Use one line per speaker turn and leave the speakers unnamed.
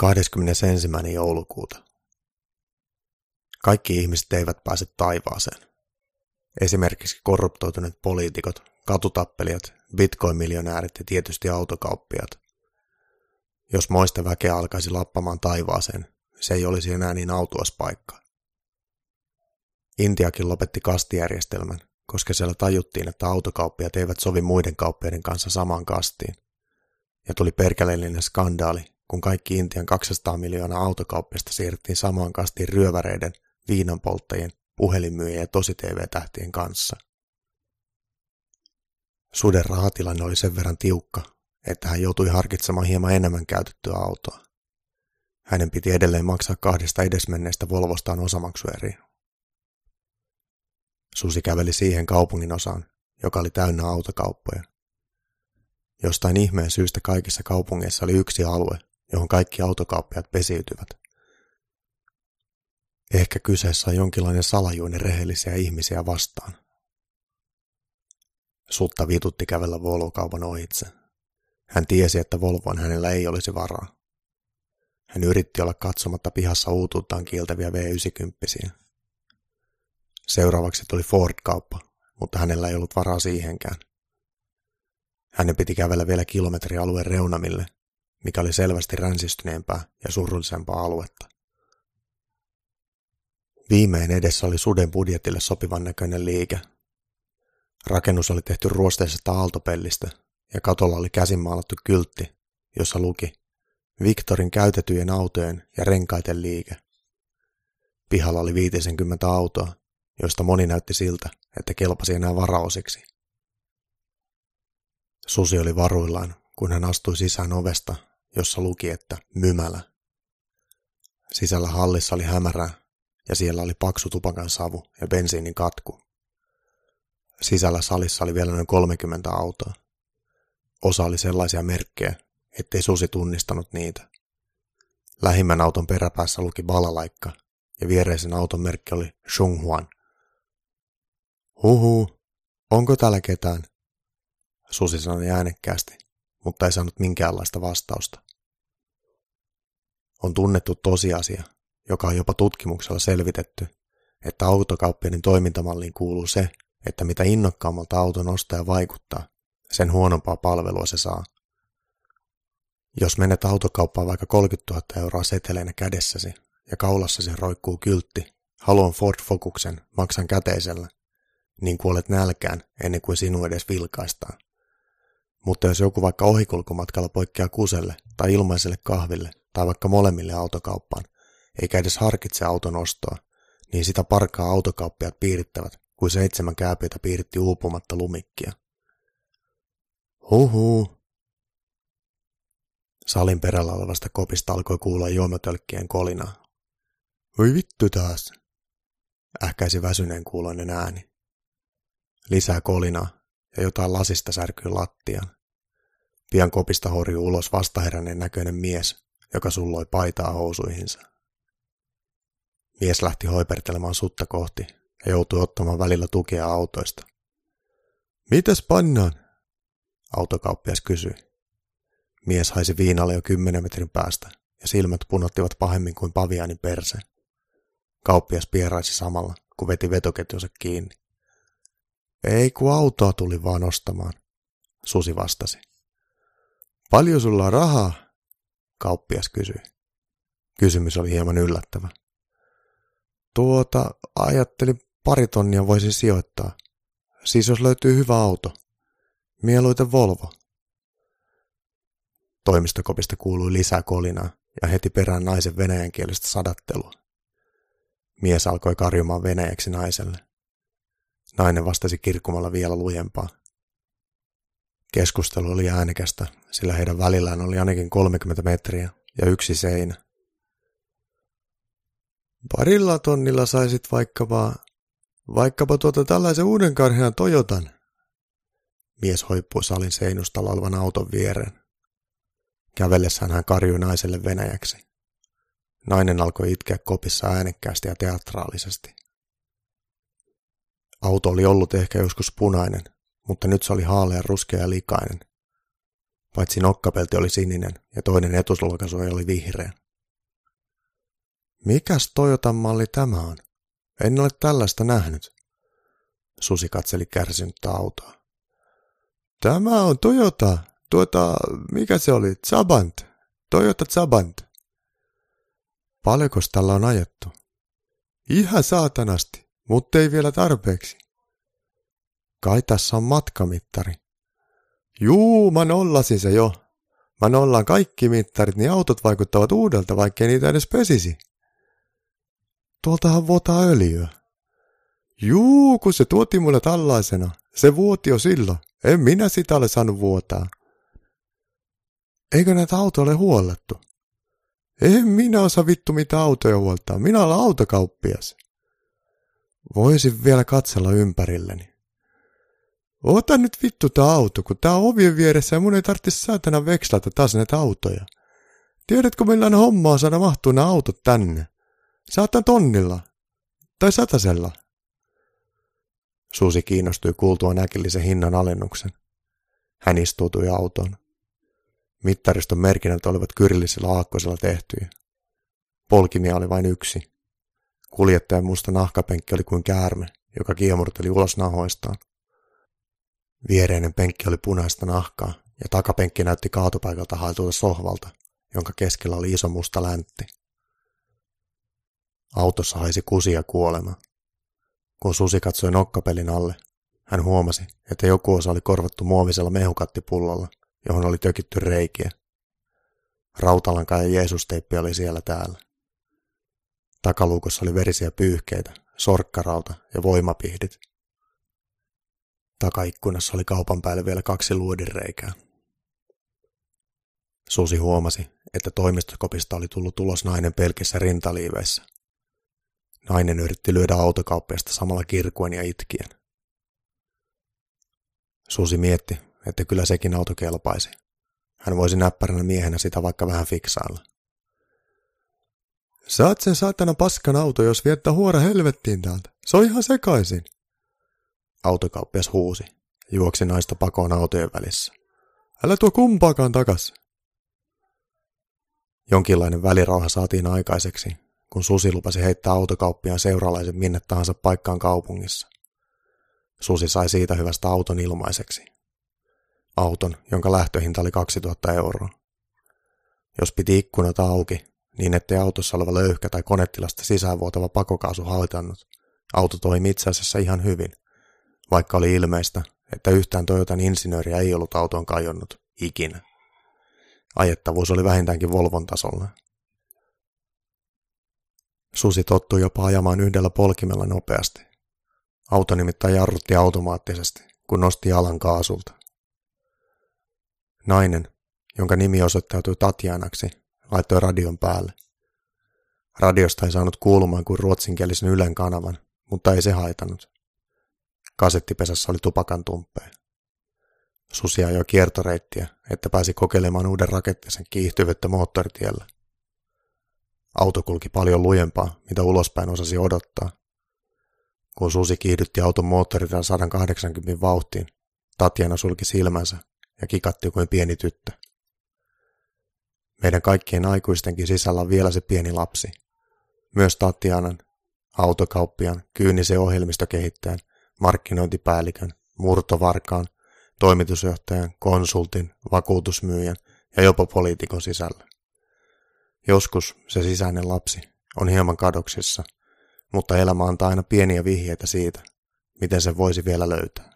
21. joulukuuta. Kaikki ihmiset eivät pääse taivaaseen. Esimerkiksi korruptoituneet poliitikot, katutappelijat, bitcoin-miljonäärit ja tietysti autokauppiat. Jos moista väkeä alkaisi lappamaan taivaaseen, se ei olisi enää niin autuas paikka. Intiakin lopetti kastijärjestelmän, koska siellä tajuttiin, että autokauppiat eivät sovi muiden kauppiaiden kanssa samaan kastiin. Ja tuli perkeleellinen skandaali, kun kaikki Intian 200 miljoonaa autokauppista siirrettiin samaan kastiin ryöväreiden, viinanpolttajien, puhelinmyyjien ja tosi TV-tähtien kanssa. Suden rahatilanne oli sen verran tiukka, että hän joutui harkitsemaan hieman enemmän käytettyä autoa. Hänen piti edelleen maksaa kahdesta edesmenneestä Volvostaan osamaksueriä. Susi käveli siihen kaupungin osaan, joka oli täynnä autokauppoja. Jostain ihmeen syystä kaikissa kaupungeissa oli yksi alue, johon kaikki autokauppiat pesiytyvät. Ehkä kyseessä on jonkinlainen salajuinen rehellisiä ihmisiä vastaan. Sutta vitutti kävellä Volvo-kaupan ohitse. Hän tiesi, että Volvoon hänellä ei olisi varaa. Hän yritti olla katsomatta pihassa uutuuttaan kieltäviä V90. Seuraavaksi tuli Ford-kauppa, mutta hänellä ei ollut varaa siihenkään. Hänen piti kävellä vielä kilometri alueen reunamille, mikä oli selvästi ränsistyneempää ja surullisempaa aluetta. Viimein edessä oli suden budjetille sopivan näköinen liike. Rakennus oli tehty ruosteisesta aaltopellistä ja katolla oli käsin maalattu kyltti, jossa luki Viktorin käytetyjen autojen ja renkaiden liike. Pihalla oli 50 autoa, joista moni näytti siltä, että kelpasi enää varaosiksi. Susi oli varuillaan, kun hän astui sisään ovesta, jossa luki, että mymälä. Sisällä hallissa oli hämärää ja siellä oli paksu tupakan savu ja bensiinin katku. Sisällä salissa oli vielä noin 30 autoa. Osa oli sellaisia merkkejä, ettei susi tunnistanut niitä. Lähimmän auton peräpäässä luki balalaikka ja viereisen auton merkki oli Shunghuan. Huhu, onko täällä ketään? Susi sanoi äänekkäästi, mutta ei saanut minkäänlaista vastausta. On tunnettu tosiasia, joka on jopa tutkimuksella selvitetty, että autokauppiaiden toimintamalliin kuuluu se, että mitä innokkaammalta auton ostaja vaikuttaa, sen huonompaa palvelua se saa. Jos menet autokauppaan vaikka 30 000 euroa seteleinä kädessäsi ja kaulassasi roikkuu kyltti, haluan Ford Focuksen, maksan käteisellä, niin kuolet nälkään ennen kuin sinua edes vilkaistaan. Mutta jos joku vaikka ohikulkumatkalla poikkeaa kuselle tai ilmaiselle kahville tai vaikka molemmille autokauppaan, eikä edes harkitse auton ostoa, niin sitä parkaa autokauppiat piirittävät, kuin seitsemän kääpiötä piiritti uupumatta lumikkia. Huhu. Salin perällä olevasta kopista alkoi kuulla juomotölkkien kolinaa. Voi vittu taas, ähkäisi väsyneen kuuloinen ääni. Lisää kolinaa ja jotain lasista särkyi lattiaan. Pian kopista horjui ulos vastaheräinen näköinen mies, joka sulloi paitaa housuihinsa. Mies lähti hoipertelemaan sutta kohti ja joutui ottamaan välillä tukea autoista. Mitäs pannaan? Autokauppias kysyi. Mies haisi viinalle jo kymmenen metrin päästä ja silmät punottivat pahemmin kuin pavianin perse. Kauppias pieraisi samalla, kun veti vetoketjunsa kiinni. Ei, kun autoa tuli vaan ostamaan, Susi vastasi. Paljon sulla on rahaa? Kauppias kysyi. Kysymys oli hieman yllättävä. Tuota, ajattelin pari tonnia voisi sijoittaa. Siis jos löytyy hyvä auto. Mieluiten Volvo. Toimistokopista kuului lisää kolinaa ja heti perään naisen venäjänkielistä sadattelua. Mies alkoi karjumaan venäjäksi naiselle. Nainen vastasi kirkkumalla vielä lujempaa. Keskustelu oli äänekästä, sillä heidän välillään oli ainakin 30 metriä ja yksi seinä. Parilla tonnilla saisit vaikka vaan, vaikkapa tuota tällaisen uuden karhean Toyotan. Mies hoippui salin seinustalla olevan auton viereen. Kävellessään hän karjui naiselle venäjäksi. Nainen alkoi itkeä kopissa äänekkäästi ja teatraalisesti. Auto oli ollut ehkä joskus punainen, mutta nyt se oli haalea, ruskea ja likainen. Paitsi nokkapelti oli sininen ja toinen etuslokasue oli vihreä. Mikäs Toyotan malli tämä on? En ole tällaista nähnyt. Susi katseli kärsinyttä autoa. Tämä on Toyota. Tuota, mikä se oli? Zabant. Toyota Zabant. Paljonko tällä on ajettu? Ihan saatanasti, mutta ei vielä tarpeeksi. Kai tässä on matkamittari. Juu, mä nollasin se jo. Mä nollaan kaikki mittarit, niin autot vaikuttavat uudelta, vaikkei niitä edes pesisi. Tuoltahan vuotaa öljyä. Juu, kun se tuoti mulle tällaisena. Se vuoti jo silloin. En minä sitä ole saanut vuotaa. Eikö näitä autoja ole huollettu? En minä osaa vittu mitä autoja huoltaa. Minä olen autokauppias. Voisin vielä katsella ympärilleni. Ota nyt vittu tää auto, kun tää on ovien vieressä ja mun ei tarvitse säätänä vekslata taas näitä autoja. Tiedätkö millainen hommaa saada mahtuu nämä autot tänne? Saatan tonnilla. Tai satasella. Susi kiinnostui kuultua äkillisen hinnan alennuksen. Hän istuutui autoon. Mittariston merkinnät olivat kyrillisellä aakkosella tehtyjä. Polkimia oli vain yksi. Kuljettajan musta nahkapenkki oli kuin käärme, joka kiemurteli ulos nahoistaan. Viereinen penkki oli punaista nahkaa ja takapenkki näytti kaatopaikalta haetulta sohvalta, jonka keskellä oli iso musta läntti. Autossa haisi kusia kuolema. Kun Susi katsoi nokkapelin alle, hän huomasi, että joku osa oli korvattu muovisella mehukattipullolla, johon oli tökitty reikiä. Rautalanka ja Jeesusteippi oli siellä täällä. Takaluukossa oli verisiä pyyhkeitä, sorkkarauta ja voimapihdit. Takaikkunassa oli kaupan päälle vielä kaksi luodinreikää. Susi huomasi, että toimistokopista oli tullut ulos nainen pelkissä rintaliiveissä. Nainen yritti lyödä autokauppiasta samalla kirkuen ja itkien. Susi mietti, että kyllä sekin auto kelpaisi. Hän voisi näppäränä miehenä sitä vaikka vähän fiksailla. Saat sen saatana paskan auto, jos viettää huora helvettiin täältä. Se on ihan sekaisin. Autokauppias huusi juoksi naista pakoon autojen välissä. Älä tuo kumpaakaan takas. Jonkinlainen välirauha saatiin aikaiseksi, kun Susi lupasi heittää autokauppiaan seuralaiset minne tahansa paikkaan kaupungissa. Susi sai siitä hyvästä auton ilmaiseksi. Auton, jonka lähtöhinta oli 2000 euroa. Jos piti ikkunat auki, niin ettei autossa oleva löyhkä tai konetilasta sisäänvuotava pakokaasu haitannut, auto toimi itse asiassa ihan hyvin – vaikka oli ilmeistä, että yhtään Toyotan insinööriä ei ollut autoon kajonnut ikinä. Ajettavuus oli vähintäänkin Volvon tasolla. Susi tottui jopa ajamaan yhdellä polkimella nopeasti. Auto nimittäin jarrutti automaattisesti, kun nosti jalan kaasulta. Nainen, jonka nimi osoittautui Tatjanaksi, laittoi radion päälle. Radiosta ei saanut kuulumaan kuin ruotsinkielisen Ylen kanavan, mutta ei se haitannut. Kasettipesässä oli tupakan tumppeen. Susi ajoi kiertoreittiä, että pääsi kokeilemaan uuden rakettisen kiihtyvyyttä moottoritiellä. Auto kulki paljon lujempaa, mitä ulospäin osasi odottaa. Kun Susi kiihdytti auton moottorilla 180 vauhtiin, Tatjana sulki silmänsä ja kikatti kuin pieni tyttö. Meidän kaikkien aikuistenkin sisällä on vielä se pieni lapsi. Myös Tatjanan, autokauppian, kyynisen ohjelmistokehittäjän markkinointipäällikön, murtovarkaan, toimitusjohtajan, konsultin, vakuutusmyyjän ja jopa poliitikon sisällä. Joskus se sisäinen lapsi on hieman kadoksissa, mutta elämä antaa aina pieniä vihjeitä siitä, miten se voisi vielä löytää.